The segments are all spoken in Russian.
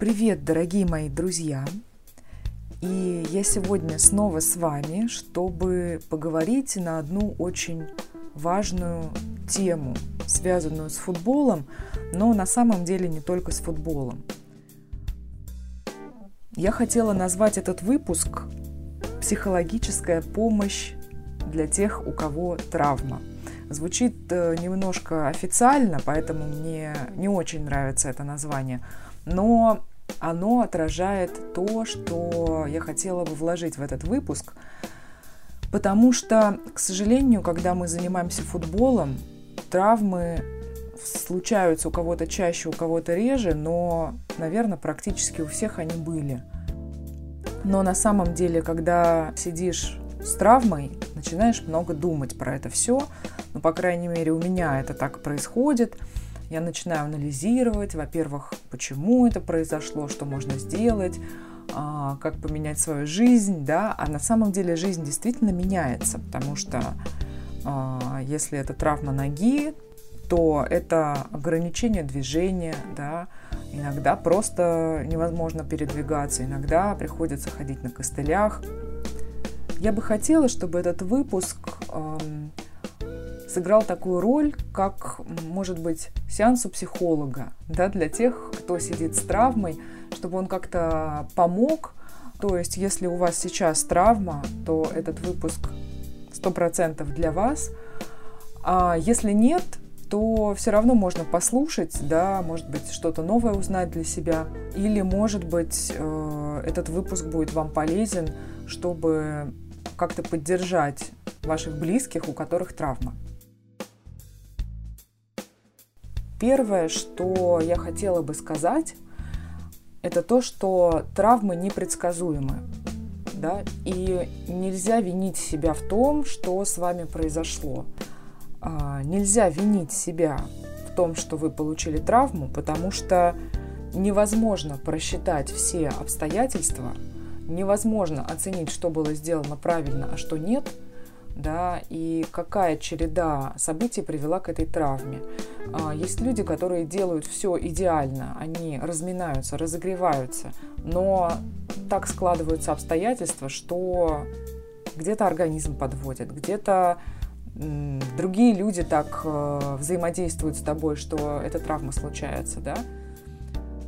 Привет, дорогие мои друзья! И я сегодня снова с вами, чтобы поговорить на одну очень важную тему, связанную с футболом, но на самом деле не только с футболом. Я хотела назвать этот выпуск «Психологическая помощь для тех, у кого травма». Звучит э, немножко официально, поэтому мне не очень нравится это название, но оно отражает то, что я хотела бы вложить в этот выпуск, потому что, к сожалению, когда мы занимаемся футболом, травмы случаются у кого-то чаще, у кого-то реже, но, наверное, практически у всех они были. Но на самом деле, когда сидишь с травмой, начинаешь много думать про это все. Ну, по крайней мере, у меня это так происходит. Я начинаю анализировать, во-первых, почему это произошло, что можно сделать, а, как поменять свою жизнь, да, а на самом деле жизнь действительно меняется, потому что а, если это травма ноги, то это ограничение движения, да, иногда просто невозможно передвигаться, иногда приходится ходить на костылях, я бы хотела, чтобы этот выпуск эм, сыграл такую роль, как, может быть, сеанс у психолога, да, для тех, кто сидит с травмой, чтобы он как-то помог. То есть, если у вас сейчас травма, то этот выпуск 100% для вас. А если нет, то все равно можно послушать, да, может быть, что-то новое узнать для себя. Или, может быть, э, этот выпуск будет вам полезен, чтобы как-то поддержать ваших близких, у которых травма. Первое, что я хотела бы сказать, это то, что травмы непредсказуемы. Да? И нельзя винить себя в том, что с вами произошло. А, нельзя винить себя в том, что вы получили травму, потому что невозможно просчитать все обстоятельства, невозможно оценить, что было сделано правильно, а что нет, да, и какая череда событий привела к этой травме. А, есть люди, которые делают все идеально, они разминаются, разогреваются, но так складываются обстоятельства, что где-то организм подводит, где-то другие люди так э, взаимодействуют с тобой, что эта травма случается, да.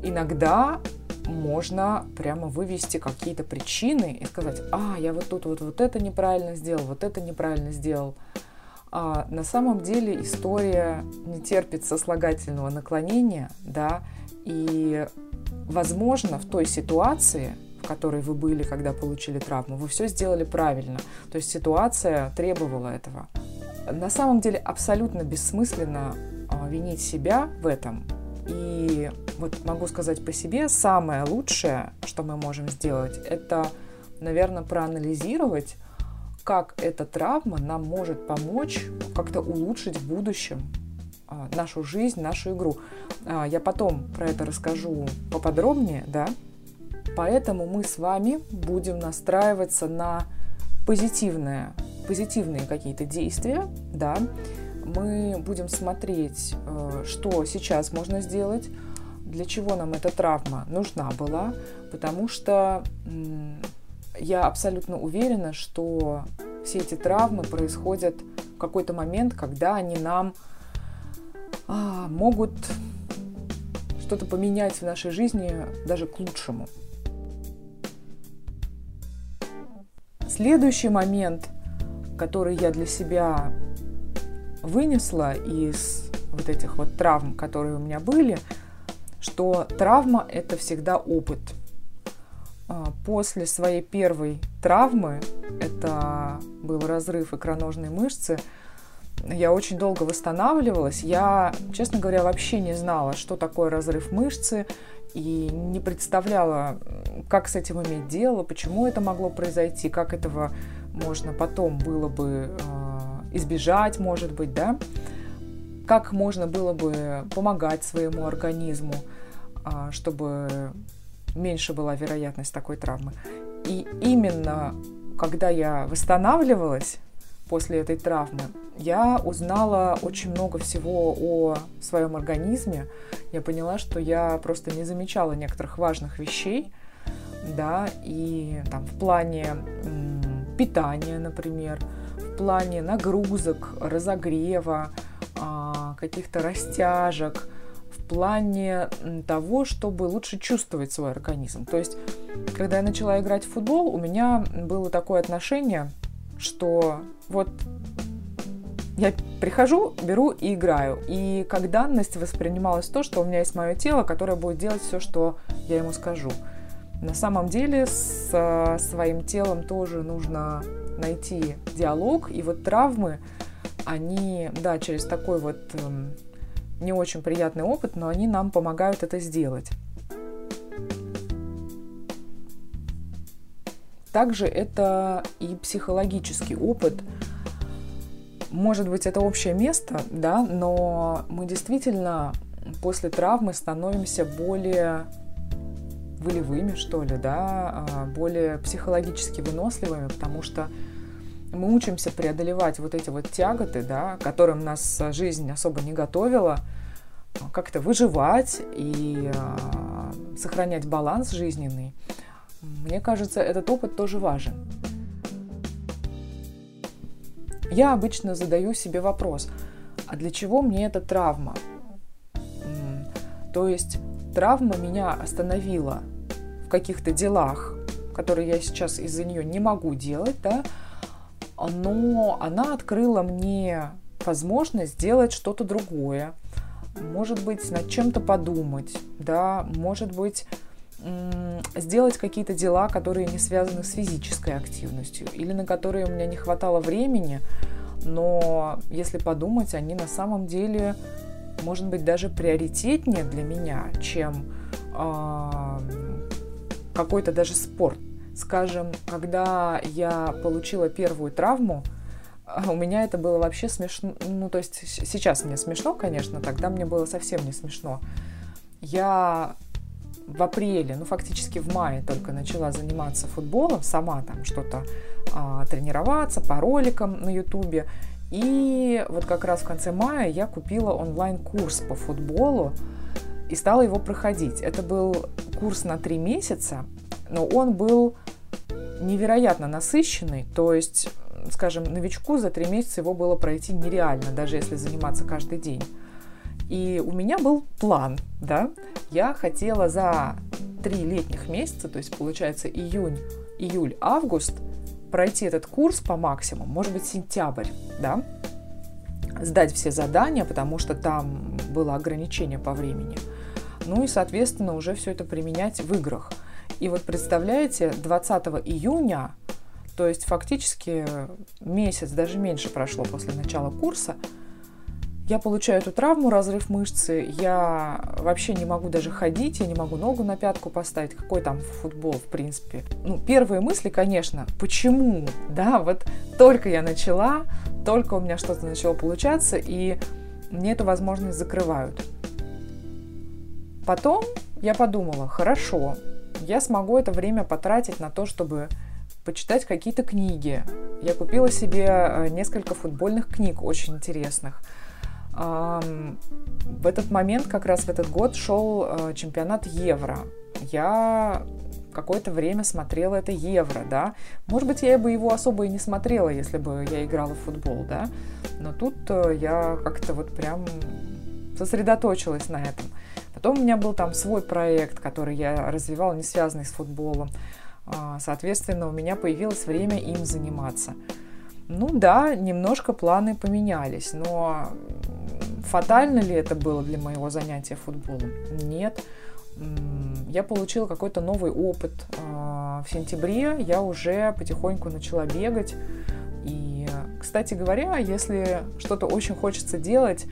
Иногда можно прямо вывести какие-то причины и сказать, а, я вот тут вот, вот это неправильно сделал, вот это неправильно сделал. А на самом деле история не терпит сослагательного наклонения, да, и, возможно, в той ситуации, в которой вы были, когда получили травму, вы все сделали правильно. То есть ситуация требовала этого. На самом деле абсолютно бессмысленно а, винить себя в этом, и вот могу сказать по себе, самое лучшее, что мы можем сделать, это, наверное, проанализировать, как эта травма нам может помочь как-то улучшить в будущем а, нашу жизнь, нашу игру. А, я потом про это расскажу поподробнее, да. Поэтому мы с вами будем настраиваться на позитивное, позитивные какие-то действия, да, мы будем смотреть, э, что сейчас можно сделать, для чего нам эта травма нужна была, потому что я абсолютно уверена, что все эти травмы происходят в какой-то момент, когда они нам а, могут что-то поменять в нашей жизни даже к лучшему. Следующий момент, который я для себя вынесла из вот этих вот травм, которые у меня были, что травма – это всегда опыт. А, после своей первой травмы, это был разрыв икроножной мышцы, я очень долго восстанавливалась. Я, честно говоря, вообще не знала, что такое разрыв мышцы, и не представляла, как с этим иметь дело, почему это могло произойти, как этого можно потом было бы а, избежать, может быть, да, как можно было бы помогать своему организму, а, чтобы меньше была вероятность такой травмы. И именно когда я восстанавливалась после этой травмы? Я узнала очень много всего о своем организме. Я поняла, что я просто не замечала некоторых важных вещей, да, и там в плане питания, например, в плане нагрузок, разогрева, а, каких-то растяжек, в плане того, чтобы лучше чувствовать свой организм. То есть, когда я начала играть в футбол, у меня было такое отношение, что вот я прихожу, беру и играю. И как данность воспринималось то, что у меня есть мое тело, которое будет делать все, что я ему скажу. На самом деле с своим телом тоже нужно найти диалог. И вот травмы, они, да, через такой вот эм, не очень приятный опыт, но они нам помогают это сделать. Также это и психологический опыт. Может быть, это общее место, да, но мы действительно после травмы становимся более волевыми, что ли, да, а, более психологически выносливыми, потому что мы учимся преодолевать вот эти вот тяготы, да, которым нас жизнь особо не готовила, как-то выживать и э, сохранять баланс жизненный. Мне кажется, этот опыт тоже важен. Я обычно задаю себе вопрос, а для чего мне эта травма? То есть травма меня остановила в каких-то делах, которые я сейчас из-за нее не могу делать, да, но она открыла мне возможность сделать что-то другое, может быть, над чем-то подумать, да, может быть, сделать какие-то дела, которые не связаны с физической активностью или на которые у меня не хватало времени, но если подумать, они на самом деле, может быть, даже приоритетнее для меня, чем э, какой-то даже спорт. Скажем, когда я получила первую травму, у меня это было вообще смешно. Ну, то есть сейчас мне смешно, конечно, тогда мне было совсем не смешно. Я в апреле, ну фактически в мае только начала заниматься футболом, сама там что-то а, тренироваться по роликам на ютубе. И вот как раз в конце мая я купила онлайн-курс по футболу и стала его проходить. Это был курс на три месяца, но он был невероятно насыщенный, то есть, скажем, новичку за три месяца его было пройти нереально, даже если заниматься каждый день. И у меня был план, да, я хотела за три летних месяца, то есть получается июнь, июль, август, пройти этот курс по максимуму, может быть сентябрь, да, сдать все задания, потому что там было ограничение по времени. Ну и, соответственно, уже все это применять в играх. И вот представляете, 20 июня, то есть фактически месяц, даже меньше прошло после начала курса, я получаю эту травму, разрыв мышцы, я вообще не могу даже ходить, я не могу ногу на пятку поставить. Какой там футбол, в принципе? Ну, первые мысли, конечно, почему? Да, вот только я начала, только у меня что-то начало получаться, и мне эту возможность закрывают. Потом я подумала, хорошо, я смогу это время потратить на то, чтобы почитать какие-то книги. Я купила себе э, несколько футбольных книг очень интересных – в этот момент, как раз в этот год, шел э, чемпионат Евро. Я какое-то время смотрела это Евро, да. Может быть, я бы его особо и не смотрела, если бы я играла в футбол, да. Но тут э, я как-то вот прям сосредоточилась на этом. Потом у меня был там свой проект, который я развивала, не связанный с футболом. А, соответственно, у меня появилось время им заниматься. Ну да, немножко планы поменялись, но фатально ли это было для моего занятия футболом? Нет. Я получила какой-то новый опыт. А, в сентябре я уже потихоньку начала бегать. И, кстати говоря, если что-то очень хочется делать,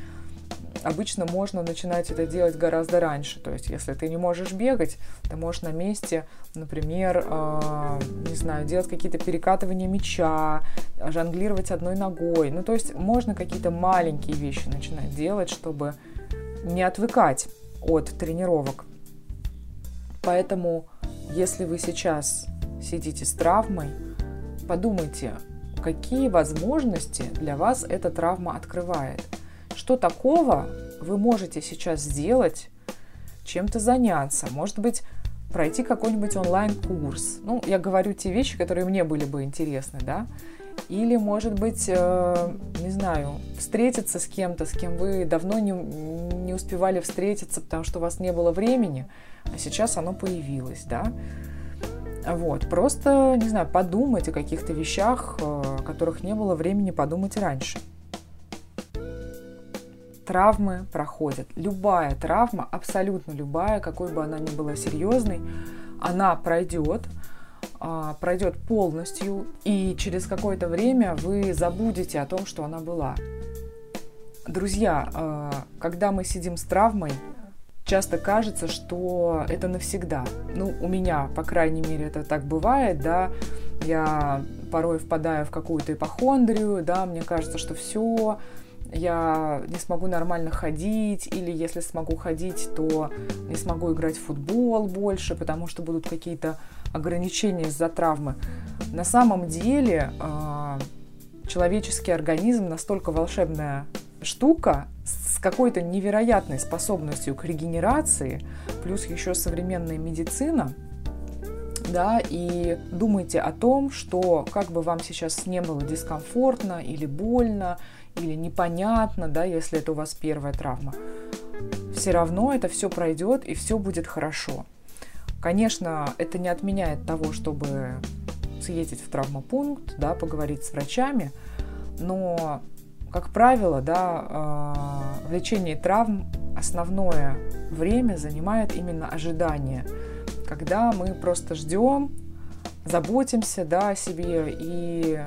обычно можно начинать это делать гораздо раньше. То есть, если ты не можешь бегать, ты можешь на месте, например, э, не знаю, делать какие-то перекатывания мяча, жонглировать одной ногой. Ну, то есть, можно какие-то маленькие вещи начинать делать, чтобы не отвыкать от тренировок. Поэтому, если вы сейчас сидите с травмой, подумайте, какие возможности для вас эта травма открывает. Что такого вы можете сейчас сделать, чем-то заняться, может быть, пройти какой-нибудь онлайн-курс. Ну, я говорю те вещи, которые мне были бы интересны, да. Или, может быть, э, не знаю, встретиться с кем-то, с кем вы давно не, не успевали встретиться, потому что у вас не было времени, а сейчас оно появилось, да. Вот, просто, не знаю, подумать о каких-то вещах, э, о которых не было времени подумать раньше. Травмы проходят. Любая травма, абсолютно любая, какой бы она ни была серьезной, она пройдет, а, пройдет полностью, и через какое-то время вы забудете о том, что она была. Друзья, а, когда мы сидим с травмой, часто кажется, что это навсегда. Ну, у меня, по крайней мере, это так бывает, да. Я порой впадаю в какую-то ипохондрию, да, мне кажется, что все, я не смогу нормально ходить, или если смогу ходить, то не смогу играть в футбол больше, потому что будут какие-то ограничения из-за травмы. На самом деле а, человеческий организм настолько волшебная штука с какой-то невероятной способностью к регенерации, плюс еще современная медицина, да, и думайте о том, что как бы вам сейчас не было дискомфортно или больно, или непонятно, да, если это у вас первая травма, все равно это все пройдет и все будет хорошо. Конечно, это не отменяет того, чтобы съездить в травмопункт, да, поговорить с врачами, но, как правило, да, в лечении травм основное время занимает именно ожидание, когда мы просто ждем, заботимся да, о себе и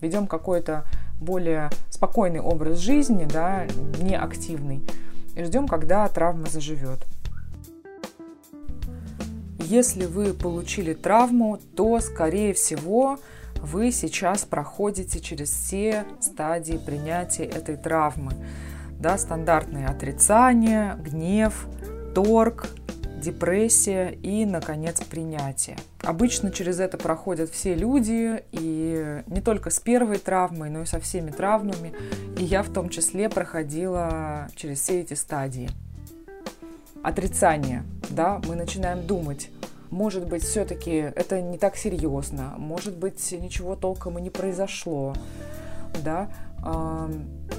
ведем какой-то более спокойный образ жизни, да, не активный, и ждем, когда травма заживет. Если вы получили травму, то, скорее всего, вы сейчас проходите через все стадии принятия этой травмы. Да, стандартные отрицание, гнев, торг, депрессия и, наконец, принятие. Обычно через это проходят все люди, и не только с первой травмой, но и со всеми травмами. И я в том числе проходила через все эти стадии. Отрицание. Да, мы начинаем думать, может быть, все-таки это не так серьезно, может быть, ничего толком и не произошло, да.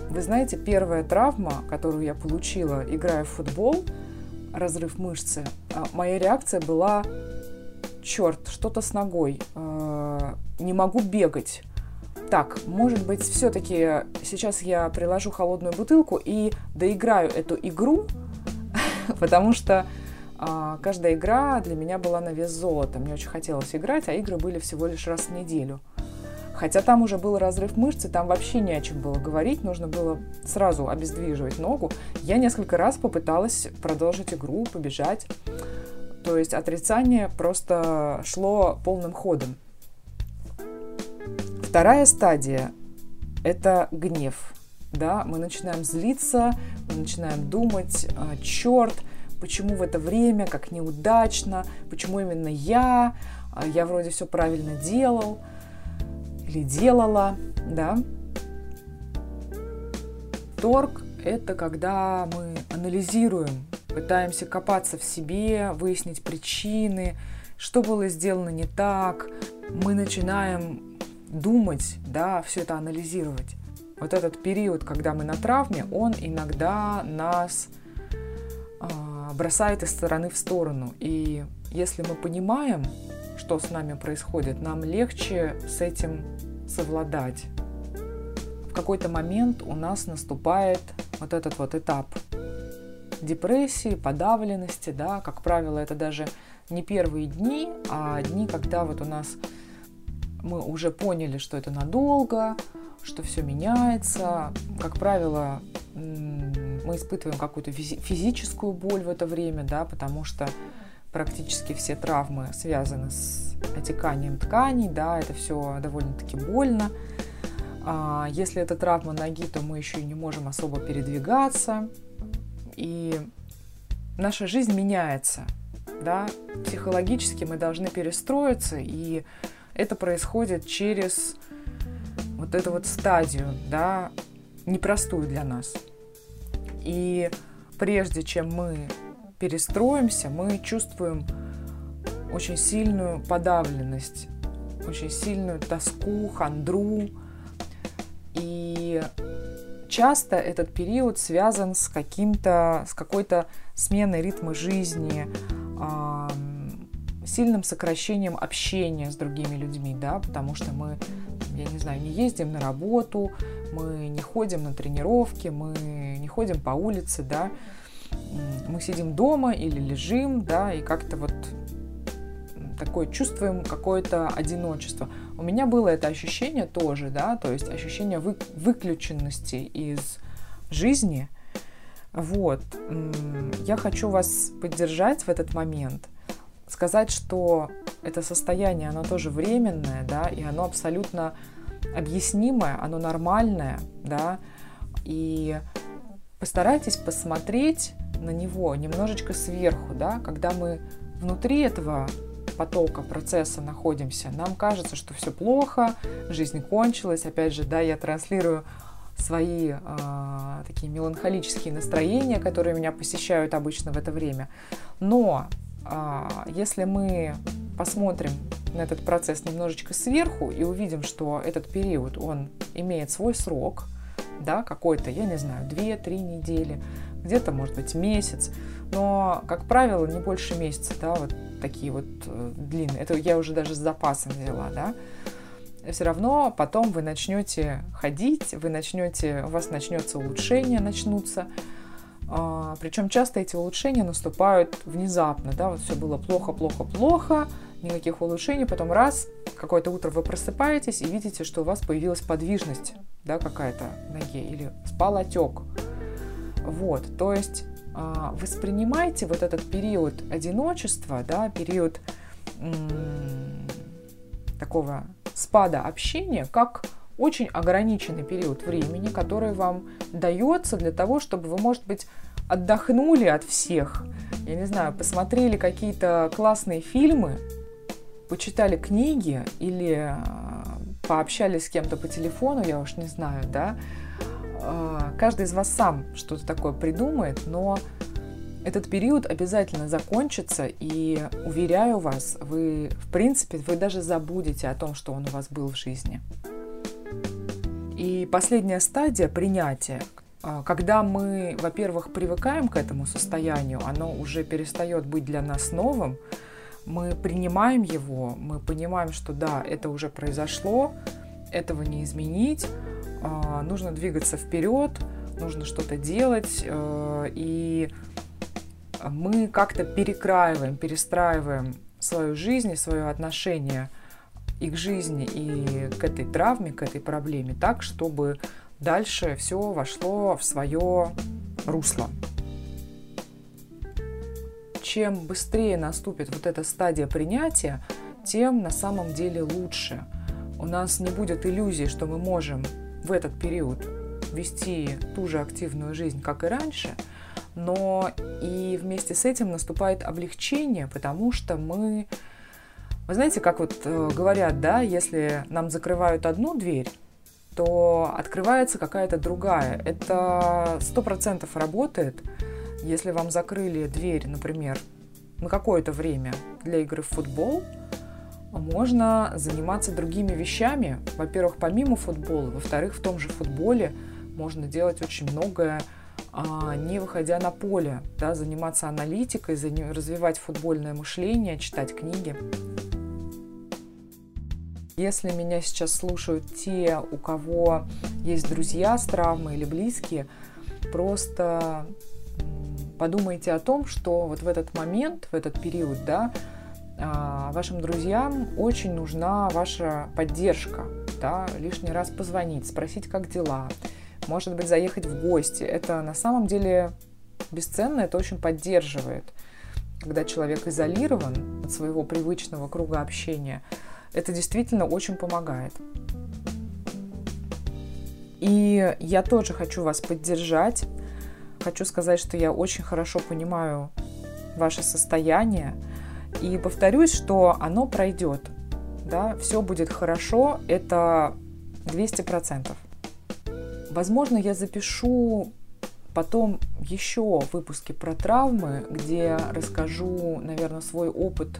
Вы знаете, первая травма, которую я получила, играя в футбол, разрыв мышцы, а, моя реакция была, черт, что-то с ногой, а, не могу бегать. Так, может быть, все-таки сейчас я приложу холодную бутылку и доиграю эту игру, потому что а, каждая игра для меня была на вес золота. Мне очень хотелось играть, а игры были всего лишь раз в неделю. Хотя там уже был разрыв мышцы, там вообще не о чем было говорить, нужно было сразу обездвиживать ногу. Я несколько раз попыталась продолжить игру, побежать. То есть отрицание просто шло полным ходом. Вторая стадия – это гнев. Да, мы начинаем злиться, мы начинаем думать, «А, черт, почему в это время, как неудачно, почему именно я, «А, я вроде все правильно делал – или делала, да. Торг – это когда мы анализируем, пытаемся копаться в себе, выяснить причины, что было сделано не так. Мы начинаем думать, да, все это анализировать. Вот этот период, когда мы на травме, он иногда нас э, бросает из стороны в сторону. И если мы понимаем, что с нами происходит, нам легче с этим совладать. В какой-то момент у нас наступает вот этот вот этап депрессии, подавленности, да, как правило, это даже не первые дни, а дни, когда вот у нас мы уже поняли, что это надолго, что все меняется. Как правило, мы испытываем какую-то физическую боль в это время, да, потому что практически все травмы связаны с отеканием тканей, да, это все довольно-таки больно. А если это травма ноги, то мы еще и не можем особо передвигаться. И наша жизнь меняется, да, психологически мы должны перестроиться, и это происходит через вот эту вот стадию, да, непростую для нас. И прежде чем мы перестроимся, мы чувствуем очень сильную подавленность, очень сильную тоску, хандру. И часто этот период связан с каким-то, с какой-то сменой ритма жизни, сильным сокращением общения с другими людьми, да, потому что мы, я не знаю, не ездим на работу, мы не ходим на тренировки, мы не ходим по улице, да, мы сидим дома или лежим, да, и как-то вот такое чувствуем какое-то одиночество. У меня было это ощущение тоже, да, то есть ощущение вы, выключенности из жизни. Вот. Я хочу вас поддержать в этот момент, сказать, что это состояние, оно тоже временное, да, и оно абсолютно объяснимое, оно нормальное, да, и постарайтесь посмотреть на него немножечко сверху, да, когда мы внутри этого потока, процесса находимся, нам кажется, что все плохо, жизнь кончилась. Опять же, да, я транслирую свои э, такие меланхолические настроения, которые меня посещают обычно в это время. Но э, если мы посмотрим на этот процесс немножечко сверху и увидим, что этот период, он имеет свой срок, да, какой-то, я не знаю, 2-3 недели, где-то, может быть, месяц, но, как правило, не больше месяца, да, вот такие вот э, длинные. Это я уже даже с запасом взяла, да. Все равно потом вы начнете ходить, вы начнете, у вас начнется улучшение, начнутся. А, причем часто эти улучшения наступают внезапно, да, вот все было плохо, плохо, плохо, никаких улучшений, потом раз, какое-то утро вы просыпаетесь и видите, что у вас появилась подвижность, да, какая-то ноге, или спал отек. Вот, то есть а, воспринимайте вот этот период одиночества, да, период такого спада общения, как очень ограниченный период времени, который вам дается для того, чтобы вы, может быть, отдохнули от всех, я не знаю, посмотрели какие-то классные фильмы, почитали книги или а, пообщались с кем-то по телефону, я уж не знаю, да, каждый из вас сам что-то такое придумает, но этот период обязательно закончится, и уверяю вас, вы, в принципе, вы даже забудете о том, что он у вас был в жизни. И последняя стадия принятия, а, когда мы, во-первых, привыкаем к этому состоянию, оно уже перестает быть для нас новым, мы принимаем его, мы понимаем, что да, это уже произошло, этого не изменить, нужно двигаться вперед, нужно что-то делать, э, и мы как-то перекраиваем, перестраиваем свою жизнь и свое отношение и к жизни, и к этой травме, к этой проблеме так, чтобы дальше все вошло в свое русло. Чем быстрее наступит вот эта стадия принятия, тем на самом деле лучше. У нас не будет иллюзии, что мы можем в этот период вести ту же активную жизнь, как и раньше, но и вместе с этим наступает облегчение, потому что мы, вы знаете, как вот э, говорят, да, если нам закрывают одну дверь, то открывается какая-то другая. Это сто процентов работает, если вам закрыли дверь, например, на какое-то время для игры в футбол – можно заниматься другими вещами. Во-первых, помимо футбола, во-вторых, в том же футболе можно делать очень многое, а, не выходя на поле, да, заниматься аналитикой, развивать футбольное мышление, читать книги. Если меня сейчас слушают те, у кого есть друзья с травмой или близкие, просто подумайте о том, что вот в этот момент, в этот период, да, а, вашим друзьям очень нужна ваша поддержка. Да? Лишний раз позвонить, спросить, как дела. Может быть, заехать в гости. Это на самом деле бесценно, это очень поддерживает. Когда человек изолирован от своего привычного круга общения, это действительно очень помогает. И я тоже хочу вас поддержать. Хочу сказать, что я очень хорошо понимаю ваше состояние. И повторюсь, что оно пройдет. Да, все будет хорошо. Это 200%. Возможно, я запишу потом еще выпуски про травмы, где расскажу, наверное, свой опыт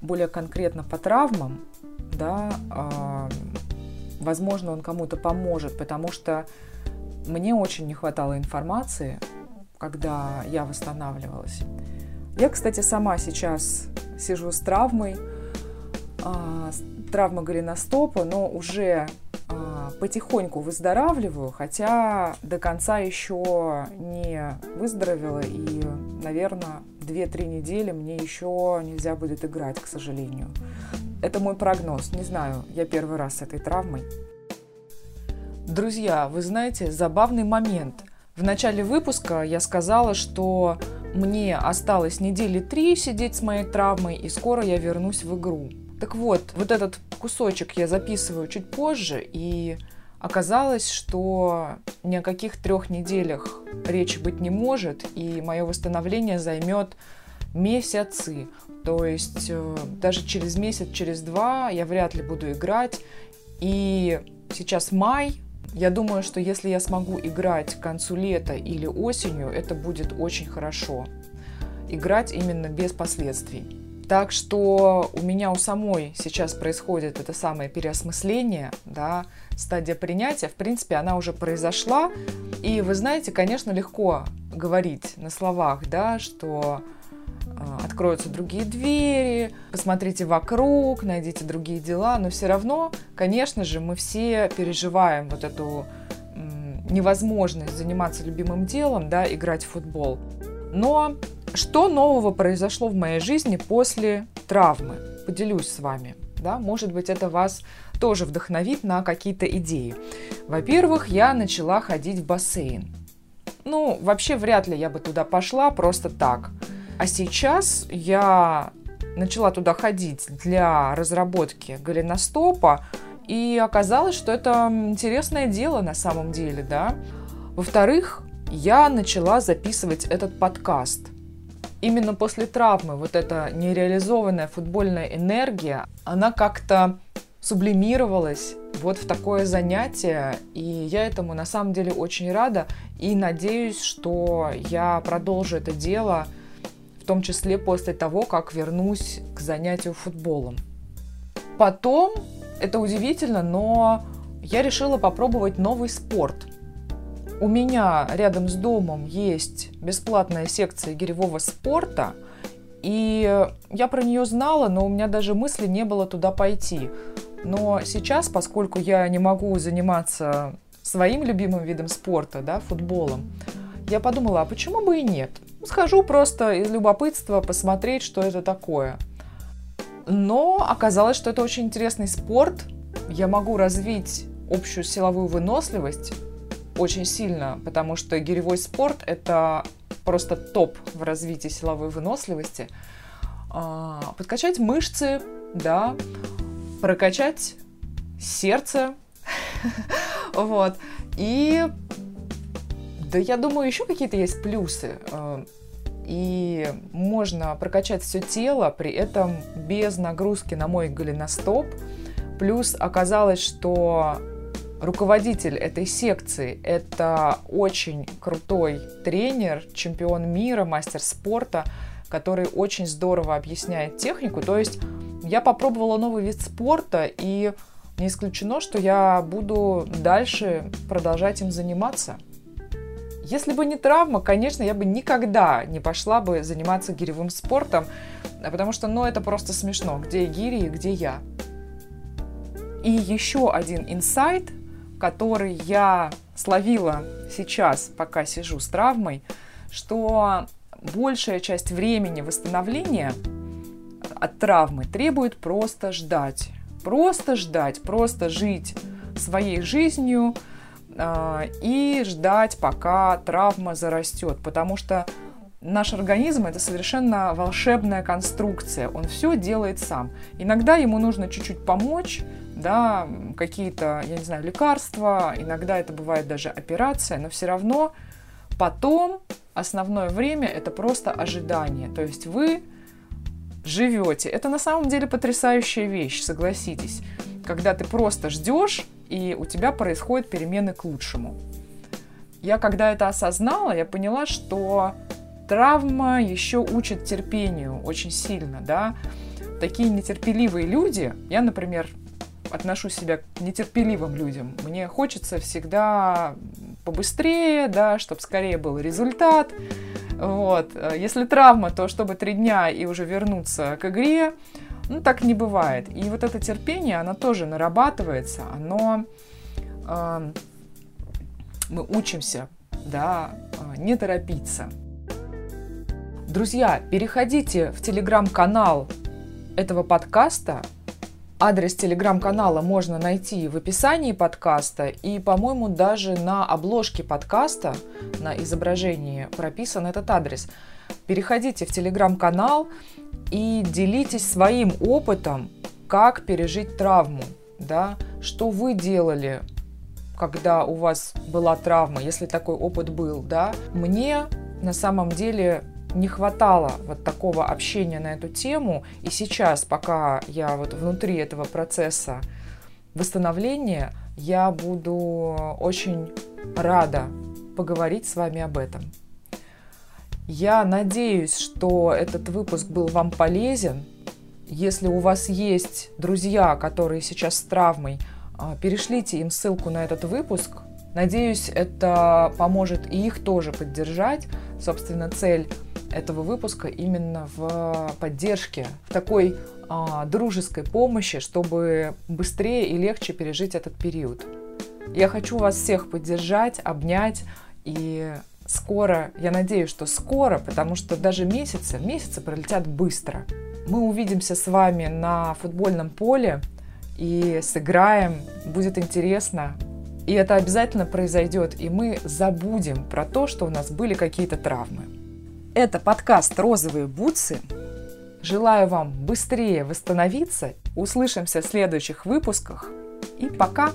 более конкретно по травмам, да, э, возможно, он кому-то поможет, потому что мне очень не хватало информации, когда я восстанавливалась. Я, кстати, сама сейчас сижу с травмой, э, травма голеностопа, но уже э, потихоньку выздоравливаю, хотя до конца еще не выздоровела и, наверное, 2-3 недели мне еще нельзя будет играть, к сожалению. Это мой прогноз. Не знаю, я первый раз с этой травмой. Друзья, вы знаете, забавный момент. В начале выпуска я сказала, что мне осталось недели три сидеть с моей травмой, и скоро я вернусь в игру. Так вот, вот этот кусочек я записываю чуть позже, и оказалось, что ни о каких трех неделях речи быть не может, и мое восстановление займет месяцы. То есть э, даже через месяц, через два я вряд ли буду играть. И сейчас май. Я думаю, что если я смогу играть к концу лета или осенью, это будет очень хорошо. Играть именно без последствий. Так что у меня у самой сейчас происходит это самое переосмысление, да, стадия принятия. В принципе, она уже произошла. И вы знаете, конечно, легко говорить на словах, да, что откроются другие двери, посмотрите вокруг, найдите другие дела, но все равно, конечно же, мы все переживаем вот эту невозможность заниматься любимым делом, да, играть в футбол. Но что нового произошло в моей жизни после травмы? Поделюсь с вами. Да? Может быть, это вас тоже вдохновит на какие-то идеи. Во-первых, я начала ходить в бассейн. Ну, вообще вряд ли я бы туда пошла просто так. А сейчас я начала туда ходить для разработки голеностопа, и оказалось, что это интересное дело на самом деле, да. Во-вторых, я начала записывать этот подкаст – именно после травмы вот эта нереализованная футбольная энергия, она как-то сублимировалась вот в такое занятие, и я этому на самом деле очень рада, и надеюсь, что я продолжу это дело, том числе после того, как вернусь к занятию футболом. Потом, это удивительно, но я решила попробовать новый спорт – у меня рядом с домом есть бесплатная секция гиревого спорта, и я про нее знала, но у меня даже мысли не было туда пойти. Но сейчас, поскольку я не могу заниматься своим любимым видом спорта, да, футболом, я подумала, а почему бы и нет? Схожу просто из любопытства посмотреть, что это такое. Но оказалось, что это очень интересный спорт. Я могу развить общую силовую выносливость, очень сильно, потому что гиревой спорт – это просто топ в развитии силовой выносливости. А, подкачать мышцы, да, прокачать сердце, вот. И да, я думаю, еще какие-то есть плюсы. А, и можно прокачать все тело, при этом без нагрузки на мой голеностоп. Плюс оказалось, что руководитель этой секции – это очень крутой тренер, чемпион мира, мастер спорта, который очень здорово объясняет технику. То есть я попробовала новый вид спорта, и не исключено, что я буду дальше продолжать им заниматься. Если бы не травма, конечно, я бы никогда не пошла бы заниматься гиревым спортом, потому что, ну, это просто смешно, где гири и где я. И еще один инсайт, который я словила сейчас, пока сижу с травмой, что большая часть времени восстановления от травмы требует просто ждать. Просто ждать, просто жить своей жизнью и ждать, пока травма зарастет. Потому что наш организм это совершенно волшебная конструкция. Он все делает сам. Иногда ему нужно чуть-чуть помочь, да, какие-то, я не знаю, лекарства, иногда это бывает даже операция, но все равно потом основное время это просто ожидание. То есть вы живете. Это на самом деле потрясающая вещь, согласитесь. Когда ты просто ждешь, и у тебя происходят перемены к лучшему. Я когда это осознала, я поняла, что травма еще учит терпению очень сильно, да. Такие нетерпеливые люди, я, например, отношу себя к нетерпеливым людям. Мне хочется всегда побыстрее, да, чтобы скорее был результат. Вот. Если травма, то чтобы три дня и уже вернуться к игре. Ну, так не бывает. И вот это терпение, оно тоже нарабатывается, оно... Э, мы учимся, да, э, не торопиться. Друзья, переходите в телеграм-канал этого подкаста. Адрес телеграм-канала можно найти в описании подкаста и, по-моему, даже на обложке подкаста, на изображении прописан этот адрес. Переходите в телеграм-канал и делитесь своим опытом, как пережить травму, да, что вы делали, когда у вас была травма, если такой опыт был, да. Мне на самом деле не хватало вот такого общения на эту тему. И сейчас, пока я вот внутри этого процесса восстановления, я буду очень рада поговорить с вами об этом. Я надеюсь, что этот выпуск был вам полезен. Если у вас есть друзья, которые сейчас с травмой, а, перешлите им ссылку на этот выпуск. Надеюсь, это поможет и их тоже поддержать. Собственно, цель этого выпуска именно в поддержке, в такой а, дружеской помощи, чтобы быстрее и легче пережить этот период. Я хочу вас всех поддержать, обнять и скоро, я надеюсь, что скоро, потому что даже месяцы, месяцы пролетят быстро. Мы увидимся с вами на футбольном поле и сыграем, будет интересно. И это обязательно произойдет, и мы забудем про то, что у нас были какие-то травмы. Это подкаст «Розовые бутсы». Желаю вам быстрее восстановиться. Услышимся в следующих выпусках. И пока!